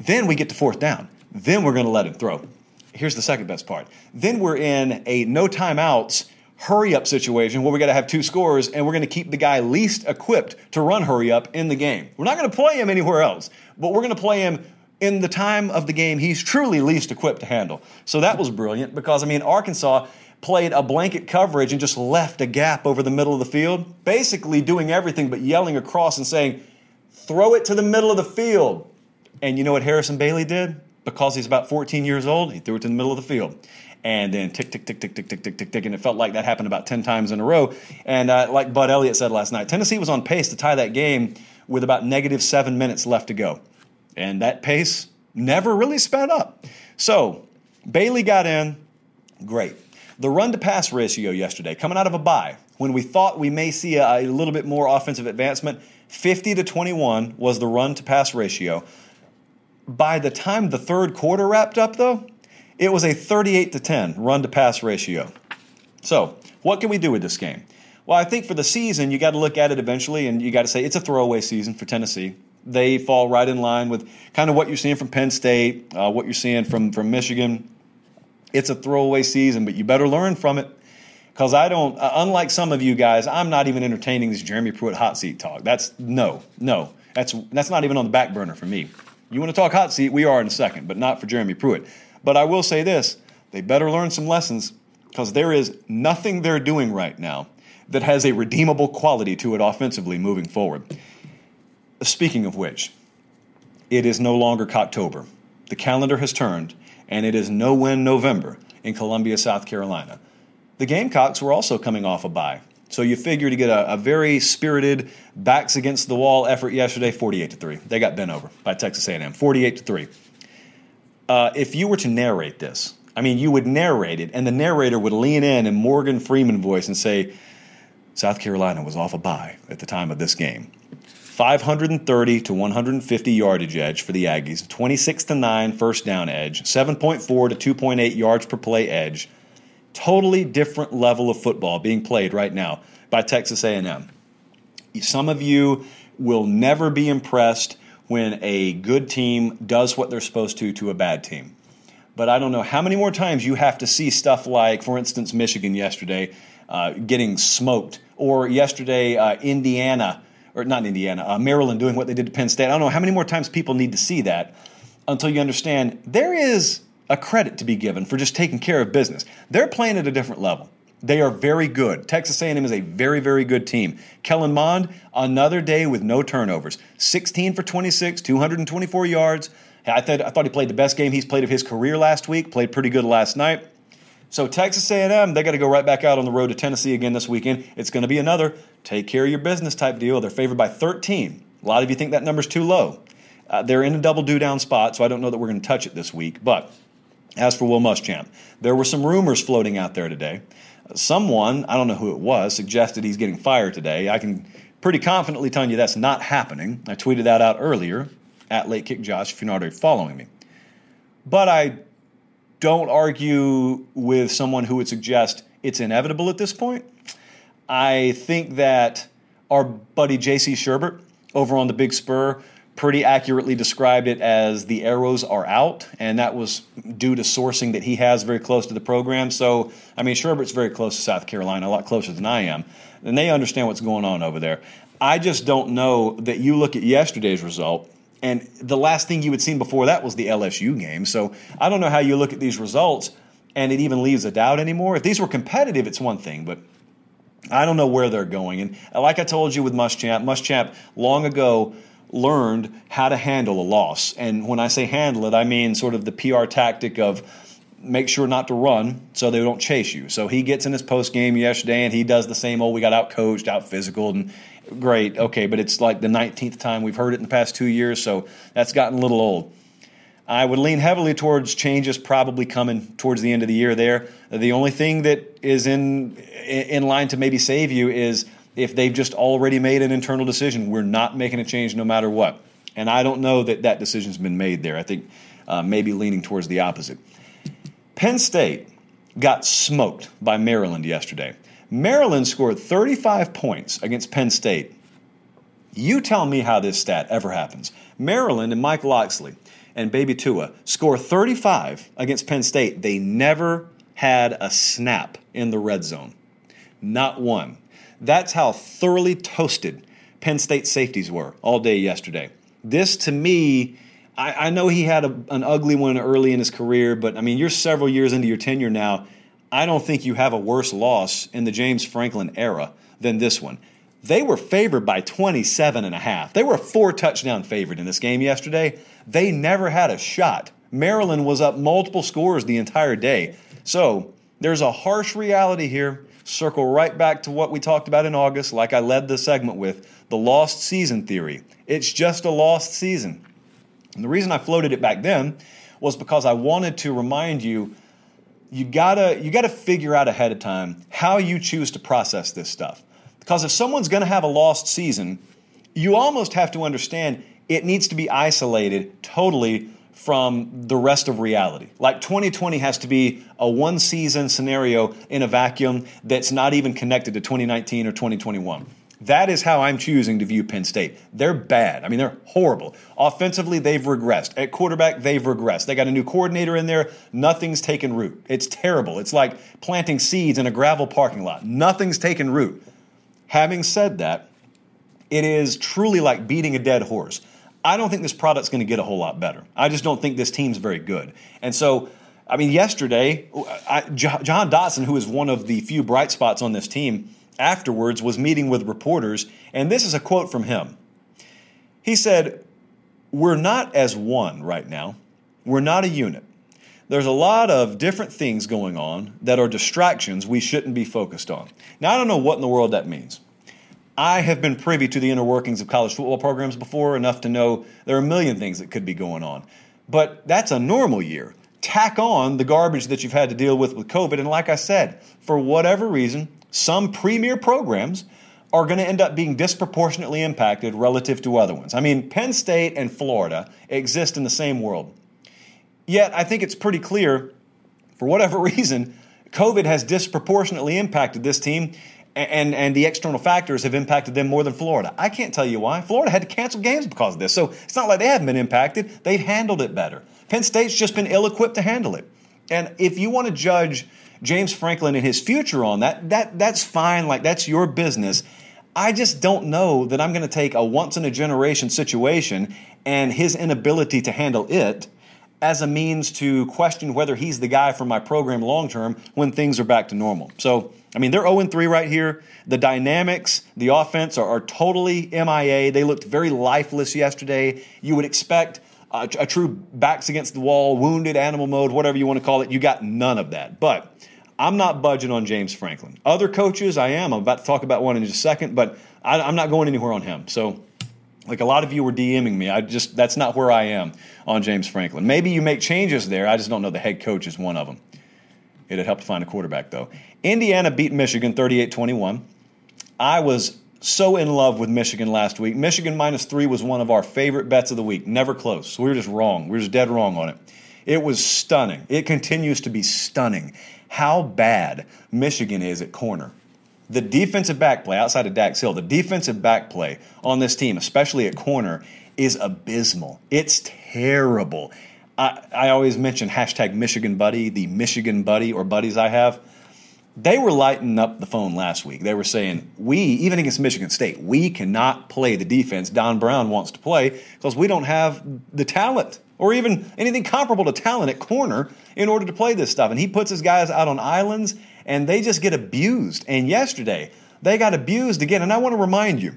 [SPEAKER 1] Then we get to fourth down. Then we're going to let him throw here's the second best part. Then we're in a no timeouts hurry up situation where we got to have two scores and we're going to keep the guy least equipped to run hurry up in the game. We're not going to play him anywhere else, but we're going to play him in the time of the game he's truly least equipped to handle. So that was brilliant because I mean Arkansas played a blanket coverage and just left a gap over the middle of the field, basically doing everything but yelling across and saying, "Throw it to the middle of the field." And you know what Harrison Bailey did? because he's about 14 years old, he threw it to the middle of the field. And then tick, tick, tick, tick, tick, tick, tick, tick, tick. And it felt like that happened about 10 times in a row. And uh, like Bud Elliott said last night, Tennessee was on pace to tie that game with about negative seven minutes left to go. And that pace never really sped up. So Bailey got in, great. The run to pass ratio yesterday, coming out of a bye, when we thought we may see a, a little bit more offensive advancement, 50 to 21 was the run to pass ratio. By the time the third quarter wrapped up, though, it was a 38 to 10 run to pass ratio. So, what can we do with this game? Well, I think for the season, you got to look at it eventually, and you got to say it's a throwaway season for Tennessee. They fall right in line with kind of what you're seeing from Penn State, uh, what you're seeing from from Michigan. It's a throwaway season, but you better learn from it. Because I don't, uh, unlike some of you guys, I'm not even entertaining this Jeremy Pruitt hot seat talk. That's no, no. That's that's not even on the back burner for me. You want to talk hot seat? We are in a second, but not for Jeremy Pruitt. But I will say this: they better learn some lessons because there is nothing they're doing right now that has a redeemable quality to it offensively moving forward. Speaking of which, it is no longer Cocktober. The calendar has turned, and it is no win November in Columbia, South Carolina. The Gamecocks were also coming off a bye. So you figure to get a, a, very spirited, backs against the wall effort yesterday, 48 to 3. They got bent over by Texas A&M, 48 to 3. Uh, if you were to narrate this, I mean, you would narrate it, and the narrator would lean in in Morgan Freeman voice and say, South Carolina was off a bye at the time of this game. 530 to 150 yardage edge for the Aggies, 26 to 9 first down edge, 7.4 to 2.8 yards per play edge, totally different level of football being played right now by Texas A&M. Some of you will never be impressed when a good team does what they're supposed to to a bad team. But I don't know how many more times you have to see stuff like, for instance, Michigan yesterday uh, getting smoked, or yesterday uh, Indiana, or not Indiana, uh, Maryland doing what they did to Penn State. I don't know how many more times people need to see that until you understand there is a credit to be given for just taking care of business. They're playing at a different level. They are very good. Texas A&M is a very, very good team. Kellen Mond, another day with no turnovers. 16 for 26, 224 yards. I thought, I thought he played the best game he's played of his career last week. Played pretty good last night. So Texas A&M, they got to go right back out on the road to Tennessee again this weekend. It's going to be another take care of your business type deal. They're favored by 13. A lot of you think that number's too low. Uh, they're in a double do down spot, so I don't know that we're going to touch it this week. But as for Will Muschamp, there were some rumors floating out there today. Someone, I don't know who it was, suggested he's getting fired today. I can pretty confidently tell you that's not happening. I tweeted that out earlier at Late Kick Josh if you're not already following me. But I don't argue with someone who would suggest it's inevitable at this point. I think that our buddy JC Shurburtt over on the Big Spur pretty accurately described it as the arrows are out, and that was due to sourcing that he has very close to the program. So, I mean, Shurburtt's very close to South Carolina, a lot closer than I am, and they understand what's going on over there. I just don't know that you look at yesterday's result, and the last thing you had seen before that was the LSU game. So, I don't know how you look at these results and it even leaves a doubt anymore. If these were competitive, it's one thing, but I don't know where they're going. And like I told you with Muschamp, Muschamp long ago learned how to handle a loss. And when I say handle it, I mean sort of the PR tactic of make sure not to run so they don't chase you. So he gets in his post game yesterday and he does the same old we got out coached, out physical and great. Okay, but it's like the 19th time we've heard it in the past 2 years, so that's gotten a little old. I would lean heavily towards changes probably coming towards the end of the year there. The only thing that is in in line to maybe save you is if they've just already made an internal decision, we're not making a change no matter what. And I don't know that that decision's been made there. I think uh, maybe leaning towards the opposite. Penn State got smoked by Maryland yesterday. Maryland scored 35 points against Penn State. You tell me how this stat ever happens. Maryland and Mike Locksley and Baby Tua score 35 against Penn State. They never had a snap in the red zone. Not one. That's how thoroughly toasted Penn State safeties were all day yesterday. This, to me, I, I know he had a, an ugly one early in his career, but I mean, you're several years into your tenure now. I don't think you have a worse loss in the James Franklin era than this one. They were favored by 27 and a half. They were a four touchdown favorite in this game yesterday. They never had a shot. Maryland was up multiple scores the entire day. So there's a harsh reality here circle right back to what we talked about in August, like I led the segment with the lost season theory. It's just a lost season. And the reason I floated it back then was because I wanted to remind you you gotta you gotta figure out ahead of time how you choose to process this stuff. Because if someone's gonna have a lost season, you almost have to understand it needs to be isolated totally from the rest of reality. Like 2020 has to be a one season scenario in a vacuum that's not even connected to 2019 or 2021. That is how I'm choosing to view Penn State. They're bad. I mean, they're horrible. Offensively, they've regressed. At quarterback, they've regressed. They got a new coordinator in there. Nothing's taken root. It's terrible. It's like planting seeds in a gravel parking lot. Nothing's taken root. Having said that, it is truly like beating a dead horse. I don't think this product's going to get a whole lot better. I just don't think this team's very good. And so, I mean, yesterday, Jahan Dotson, who is one of the few bright spots on this team, afterwards was meeting with reporters, and this is a quote from him. He said, We're not as one right now, we're not a unit. There's a lot of different things going on that are distractions we shouldn't be focused on. Now, I don't know what in the world that means. I have been privy to the inner workings of college football programs before enough to know there are a million things that could be going on. But that's a normal year. Tack on the garbage that you've had to deal with with COVID. And like I said, for whatever reason, some premier programs are going to end up being disproportionately impacted relative to other ones. I mean, Penn State and Florida exist in the same world. Yet, I think it's pretty clear, for whatever reason, COVID has disproportionately impacted this team, and, and the external factors have impacted them more than Florida. I can't tell you why. Florida had to cancel games because of this. So it's not like they haven't been impacted, they've handled it better. Penn State's just been ill equipped to handle it. And if you want to judge James Franklin and his future on that, that that's fine. Like that's your business. I just don't know that I'm going to take a once in a generation situation and his inability to handle it as a means to question whether he's the guy for my program long term when things are back to normal. So, I mean, they're 0 3 right here. The dynamics, the offense are, are, totally MIA. They looked very lifeless yesterday. You would expect a, a true backs against the wall, wounded animal mode, whatever you want to call it. You got none of that. But I'm not budging on James Franklin. Other coaches, I am. I'm about to talk about one in just a second, but I, I'm not going anywhere on him. So, like a lot of you were DMing me, I just that's not where I am on James Franklin. Maybe you make changes there. I just don't know the head coach is one of them. It'd help to find a quarterback though. Indiana beat Michigan 38-21. I was so in love with Michigan last week. Michigan minus three was one of our favorite bets of the week. Never close. We were just wrong. We were just dead wrong on it. It was stunning. It continues to be stunning how bad Michigan is at corner. The defensive back play outside of Dax Hill, the defensive back play on this team, especially at corner, is abysmal. It's terrible. I, I always mention hashtag Michigan Buddy, the Michigan Buddy or buddies I have. They were lighting up the phone last week. They were saying, we, even against Michigan State, we cannot play the defense Don Brown wants to play because we don't have the talent or even anything comparable to talent at corner in order to play this stuff. And he puts his guys out on islands and they just get abused. And yesterday, they got abused again. And I want to remind you,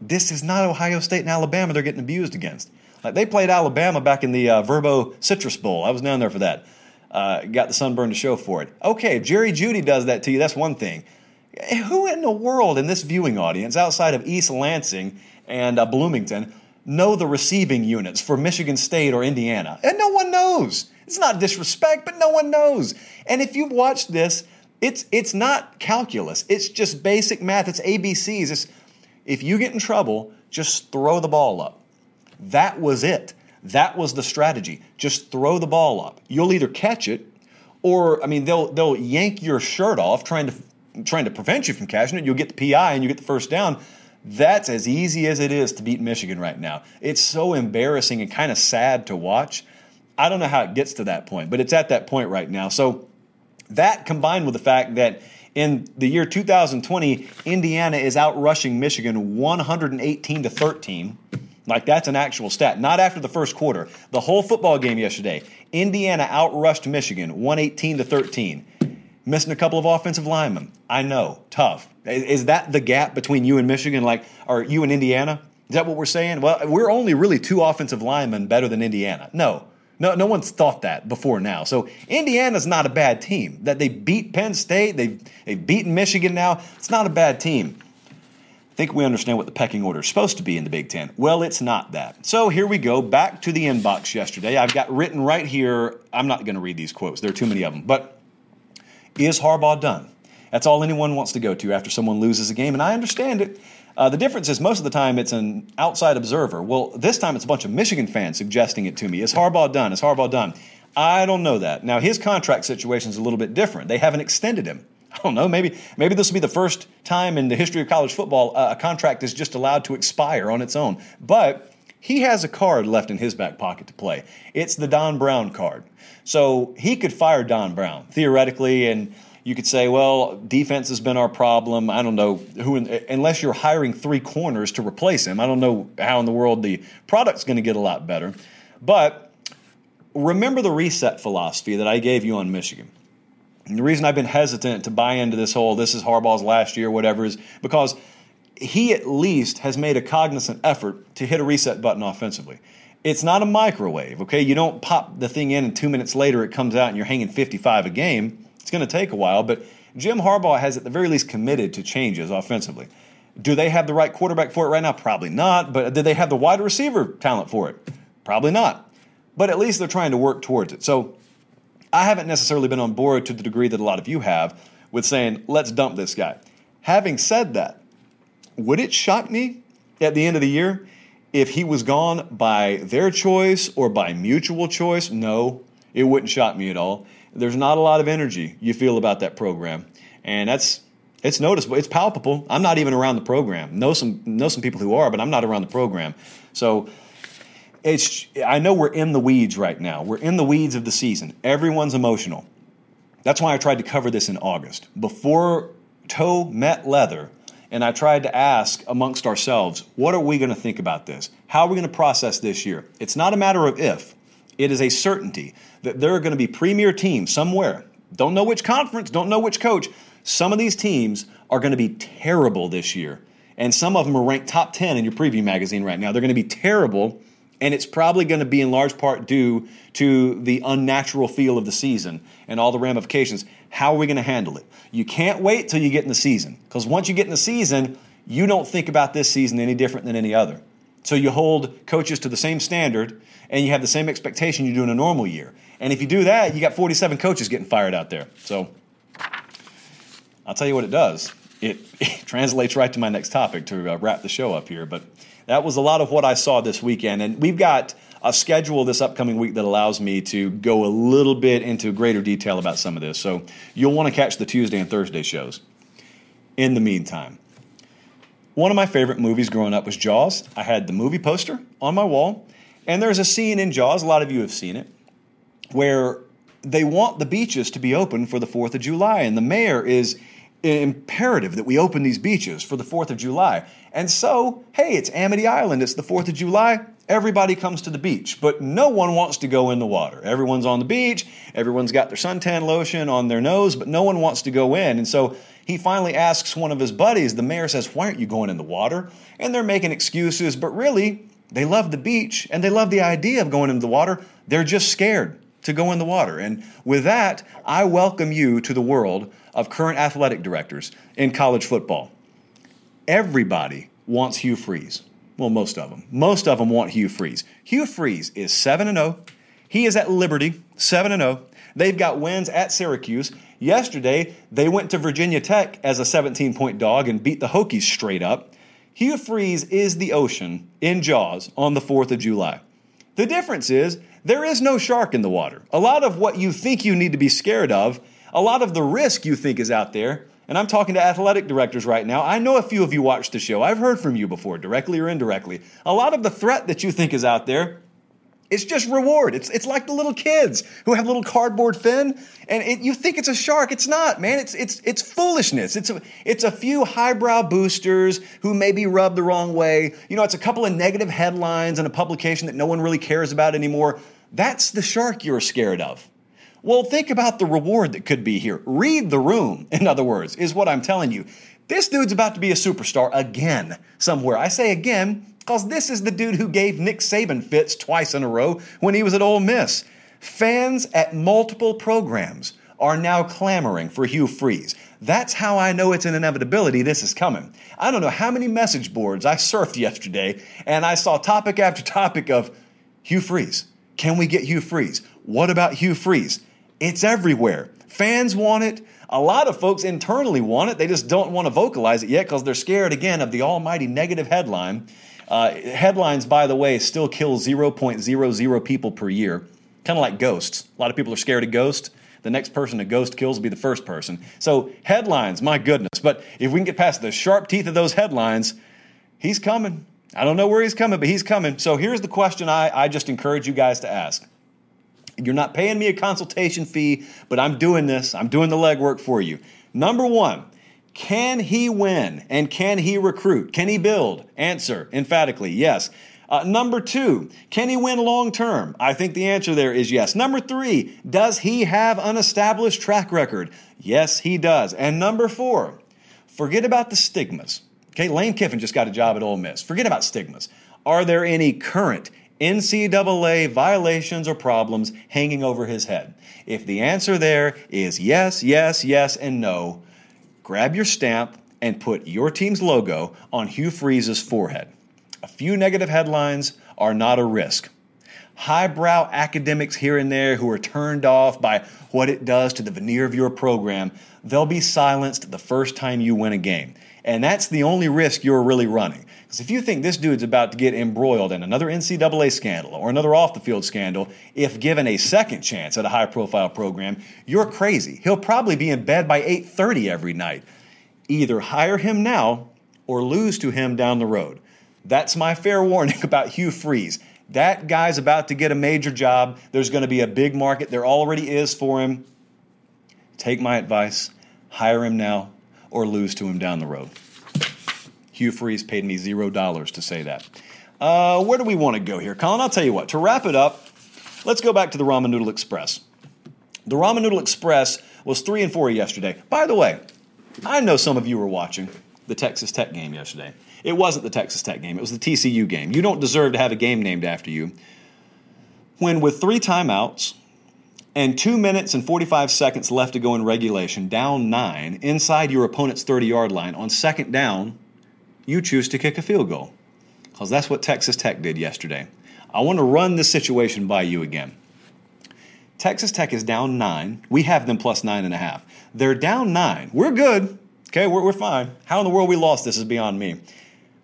[SPEAKER 1] this is not Ohio State and Alabama they're getting abused against. Like they played Alabama back in the uh, Vrbo Citrus Bowl. I was down there for that. Uh, got the sunburn to show for it. Okay, Jerry Jeudy does that to you. That's one thing. Who in the world in this viewing audience, outside of East Lansing and uh, Bloomington, know the receiving units for Michigan State or Indiana. And no one knows. It's not disrespect, but no one knows. And if you've watched this, it's it's not calculus. It's just basic math. It's ABCs. It's, if you get in trouble, just throw the ball up. That was it. That was the strategy. Just throw the ball up. You'll either catch it, or I mean, they'll they'll yank your shirt off trying to trying to prevent you from catching it. You'll get the PI and you get the first down. That's as easy as it is to beat Michigan right now. It's so embarrassing and kind of sad to watch. I don't know how it gets to that point, but it's at that point right now. So that combined with the fact that in the year 2020, Indiana is outrushing Michigan 118 to 13. Like that's an actual stat. Not after the first quarter. The whole football game yesterday, Indiana outrushed Michigan 118 to 13 missing a couple of offensive linemen. I know, tough. Is that the gap between you and Michigan, like, or you and Indiana? Is that what we're saying? Well, we're only really two offensive linemen better than Indiana. No, no, no one's thought that before now. So Indiana's not a bad team. That they beat Penn State, they've they've beaten Michigan now. It's not a bad team. Think we understand what the pecking order is supposed to be in the Big Ten. Well, it's not that. So here we go, back to the inbox yesterday. I've got written right here, I'm not going to read these quotes, there are too many of them, but is Harbaugh done? That's all anyone wants to go to after someone loses a game, and I understand it. Uh, the difference is most of the time it's an outside observer. Well, this time it's a bunch of Michigan fans suggesting it to me. Is Harbaugh done? Is Harbaugh done? I don't know that. Now his contract situation is a little bit different. They haven't extended him. I don't know. Maybe maybe this will be the first time in the history of college football uh, a contract is just allowed to expire on its own. But he has a card left in his back pocket to play. It's the Don Brown card. So he could fire Don Brown theoretically, and you could say, well, defense has been our problem. I don't know who, unless you're hiring three corners to replace him. I don't know how in the world the product's going to get a lot better. But remember the reset philosophy that I gave you on Michigan. And the reason I've been hesitant to buy into this whole this is Harbaugh's last year, whatever, is because he at least has made a cognizant effort to hit a reset button offensively. It's not a microwave, okay? You don't pop the thing in and two minutes later it comes out and you're hanging 55 a game. It's going to take a while, but Jim Harbaugh has at the very least committed to changes offensively. Do they have the right quarterback for it right now? Probably not. But do they have the wide receiver talent for it? Probably not. But at least they're trying to work towards it. So I haven't necessarily been on board to the degree that a lot of you have with saying, let's dump this guy. Having said that, would it shock me at the end of the year if he was gone by their choice or by mutual choice? No, it wouldn't shock me at all there's not a lot of energy you feel about that program, and that's it's noticeable. It's palpable. I'm not even around the program. Know some know some people who are, but I'm not around the program. So it's I know we're in the weeds right now. We're in the weeds of the season. Everyone's emotional. That's why I tried to cover this in August before toe met leather. And I tried to ask amongst ourselves, what are we going to think about this? How are we going to process this year? It's not a matter of if, it is a certainty that there are going to be premier teams somewhere. Don't know which conference, don't know which coach. Some of these teams are going to be terrible this year. And some of them are ranked top 10 in your preview magazine right now. They're going to be terrible, and it's probably going to be in large part due to the unnatural feel of the season and all the ramifications. How are we going to handle it? You can't wait till you get in the season, because once you get in the season, you don't think about this season any different than any other. So you hold coaches to the same standard and you have the same expectation you do in a normal year. And if you do that, you got 47 coaches getting fired out there. So I'll tell you what it does. It, it translates right to my next topic to uh, wrap the show up here. But that was a lot of what I saw this weekend. And we've got a schedule this upcoming week that allows me to go a little bit into greater detail about some of this. So you'll want to catch the Tuesday and Thursday shows. In the meantime, one of my favorite movies growing up was Jaws. I had the movie poster on my wall, and there's a scene in Jaws, a lot of you have seen it, where they want the beaches to be open for the 4th of July, and the mayor is imperative that we open these beaches for the 4th of July. And so, hey, it's Amity Island, it's the 4th of July. Everybody comes to the beach, but no one wants to go in the water. Everyone's on the beach, everyone's got their suntan lotion on their nose, but no one wants to go in. And so he finally asks one of his buddies, the mayor says, Why aren't you going in the water? And they're making excuses, but really, they love the beach and they love the idea of going into the water. They're just scared to go in the water. And with that, I welcome you to the world of current athletic directors in college football. Everybody wants Hugh Freeze. Well, most of them. Most of them want Hugh Freeze. Hugh Freeze is 7 0. He is at Liberty, 7 0. They've got wins at Syracuse. Yesterday, they went to Virginia Tech as a 17 point dog and beat the Hokies straight up. Hugh Freeze is the ocean in Jaws on the 4th of July. The difference is there is no shark in the water. A lot of what you think you need to be scared of, a lot of the risk you think is out there, and I'm talking to athletic directors right now. I know a few of you watch the show. I've heard from you before, directly or indirectly. A lot of the threat that you think is out there it's just reward. It's, it's like the little kids who have little cardboard fin, and it, you think it's a shark. It's not, man. It's, it's, it's foolishness. It's a, it's a few highbrow boosters who may be rubbed the wrong way. You know, it's a couple of negative headlines in a publication that no one really cares about anymore. That's the shark you're scared of. Well, think about the reward that could be here. Read the room, in other words, is what I'm telling you. This dude's about to be a superstar again somewhere. I say again because this is the dude who gave Nick Saban fits twice in a row when he was at Ole Miss. Fans at multiple programs are now clamoring for Hugh Freeze. That's how I know it's an inevitability this is coming. I don't know how many message boards I surfed yesterday and I saw topic after topic of Hugh Freeze. Can we get Hugh Freeze? What about Hugh Freeze? It's everywhere. Fans want it. A lot of folks internally want it. They just don't want to vocalize it yet because they're scared again of the almighty negative headline. Uh, headlines, by the way, still kill 0.00 people per year, kind of like ghosts. A lot of people are scared of ghosts. The next person a ghost kills will be the first person. So, headlines, my goodness. But if we can get past the sharp teeth of those headlines, he's coming. I don't know where he's coming, but he's coming. So, here's the question I, I just encourage you guys to ask you're not paying me a consultation fee, but I'm doing this. I'm doing the legwork for you. Number one, can he win and can he recruit? Can he build? Answer emphatically yes. Uh, number two, can he win long term? I think the answer there is yes. Number three, does he have an established track record? Yes, he does. And number four, forget about the stigmas. Okay, Lane Kiffin just got a job at Ole Miss. Forget about stigmas. Are there any current NCAA violations or problems hanging over his head? If the answer there is yes, yes, yes, and no, grab your stamp and put your team's logo on Hugh Freeze's forehead. A few negative headlines are not a risk. Highbrow academics here and there who are turned off by what it does to the veneer of your program, they'll be silenced the first time you win a game. And that's the only risk you're really running. Because if you think this dude's about to get embroiled in another NCAA scandal or another off the field scandal, if given a second chance at a high profile program, you're crazy. He'll probably be in bed by 8:30 every night. Either hire him now or lose to him down the road. That's my fair warning about Hugh Freeze. That guy's about to get a major job. There's going to be a big market. There already is for him. Take my advice. Hire him now or lose to him down the road. Hugh Freeze paid me zero dollars to say that. Uh, where do we want to go here, Colin? I'll tell you what. To wrap it up, let's go back to the Ramen Noodle Express. The Ramen Noodle Express was three and four yesterday. By the way, I know some of you were watching the Texas Tech game yesterday. It wasn't the Texas Tech game, it was the TCU game. You don't deserve to have a game named after you. When, with three timeouts and two minutes and 45 seconds left to go in regulation, down nine, inside your opponent's 30 yard line, on second down, you choose to kick a field goal. Because that's what Texas Tech did yesterday. I want to run this situation by you again. Texas Tech is down nine. We have them plus nine and a half. They're down nine. We're good. Okay, we're, we're fine. How in the world we lost this is beyond me.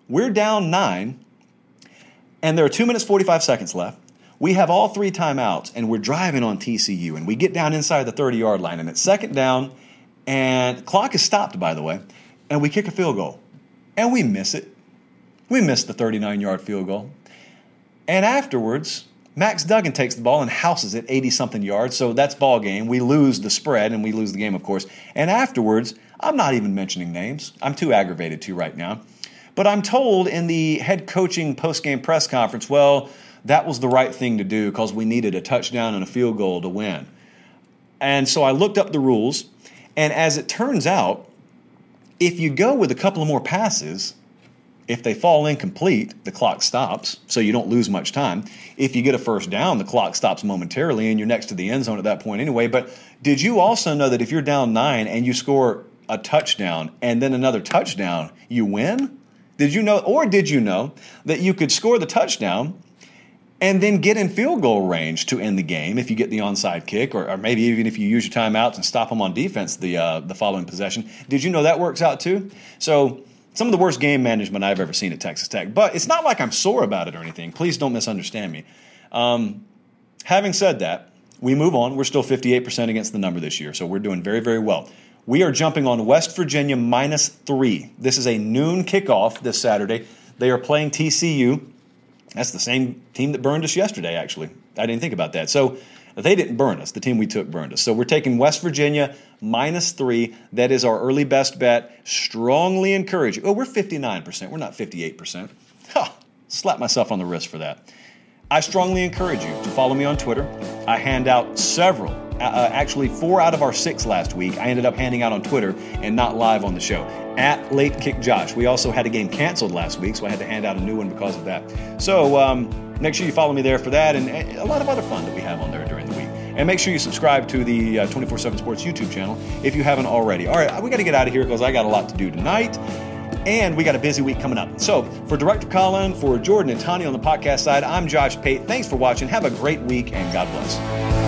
[SPEAKER 1] We're down nine, and there are two minutes, 45 seconds left. We have all three timeouts, and we're driving on TCU, and we get down inside the 30 yard line, and it's second down, and clock is stopped, by the way, and we kick a field goal and we miss it. We miss the 39 yard field goal. And afterwards, Max Duggan takes the ball and houses it 80 something yards. So that's ball game. We lose the spread and we lose the game, of course. And afterwards, I'm not even mentioning names. I'm too aggravated to right now. But I'm told in the head coaching post game press conference, well, that was the right thing to do because we needed a touchdown and a field goal to win. And so I looked up the rules. And as it turns out, if you go with a couple of more passes, if they fall incomplete, the clock stops, so you don't lose much time. If you get a first down, the clock stops momentarily and you're next to the end zone at that point anyway. But did you also know that if you're down nine and you score a touchdown and then another touchdown, you win? Did you know, or did you know that you could score the touchdown and then get in field goal range to end the game if you get the onside kick, or, or maybe even if you use your timeouts and stop them on defense the uh, the following possession. Did you know that works out too? So some of the worst game management I've ever seen at Texas Tech. But it's not like I'm sore about it or anything. Please don't misunderstand me. Um, having said that, we move on. We're still 58% against the number this year, so we're doing very, very well. We are jumping on West Virginia minus three. This is a noon kickoff this Saturday. They are playing TCU. That's the same team that burned us yesterday, actually. I didn't think about that. So they didn't burn us. The team we took burned us. So we're taking West Virginia minus three. That is our early best bet. Strongly encourage you. Oh, we're 59%. We're not 58%. Ha! Slap myself on the wrist for that. I strongly encourage you to follow me on Twitter. I hand out several, uh, uh, actually four out of our six last week I ended up handing out on Twitter and not live on the show. At Late Kick Josh. We also had a game canceled last week, so I had to hand out a new one because of that. So um, make sure you follow me there for that and, a lot of other fun that we have on there during the week. And make sure you subscribe to the uh, Twenty Four Seven Sports YouTube channel if you haven't already. All right, we got to get out of here because I got a lot to do tonight. And we got a busy week coming up. So, for Director Colin, for Jordan and Tony on the podcast side, I'm Josh Pate. Thanks for watching. Have a great week and God bless.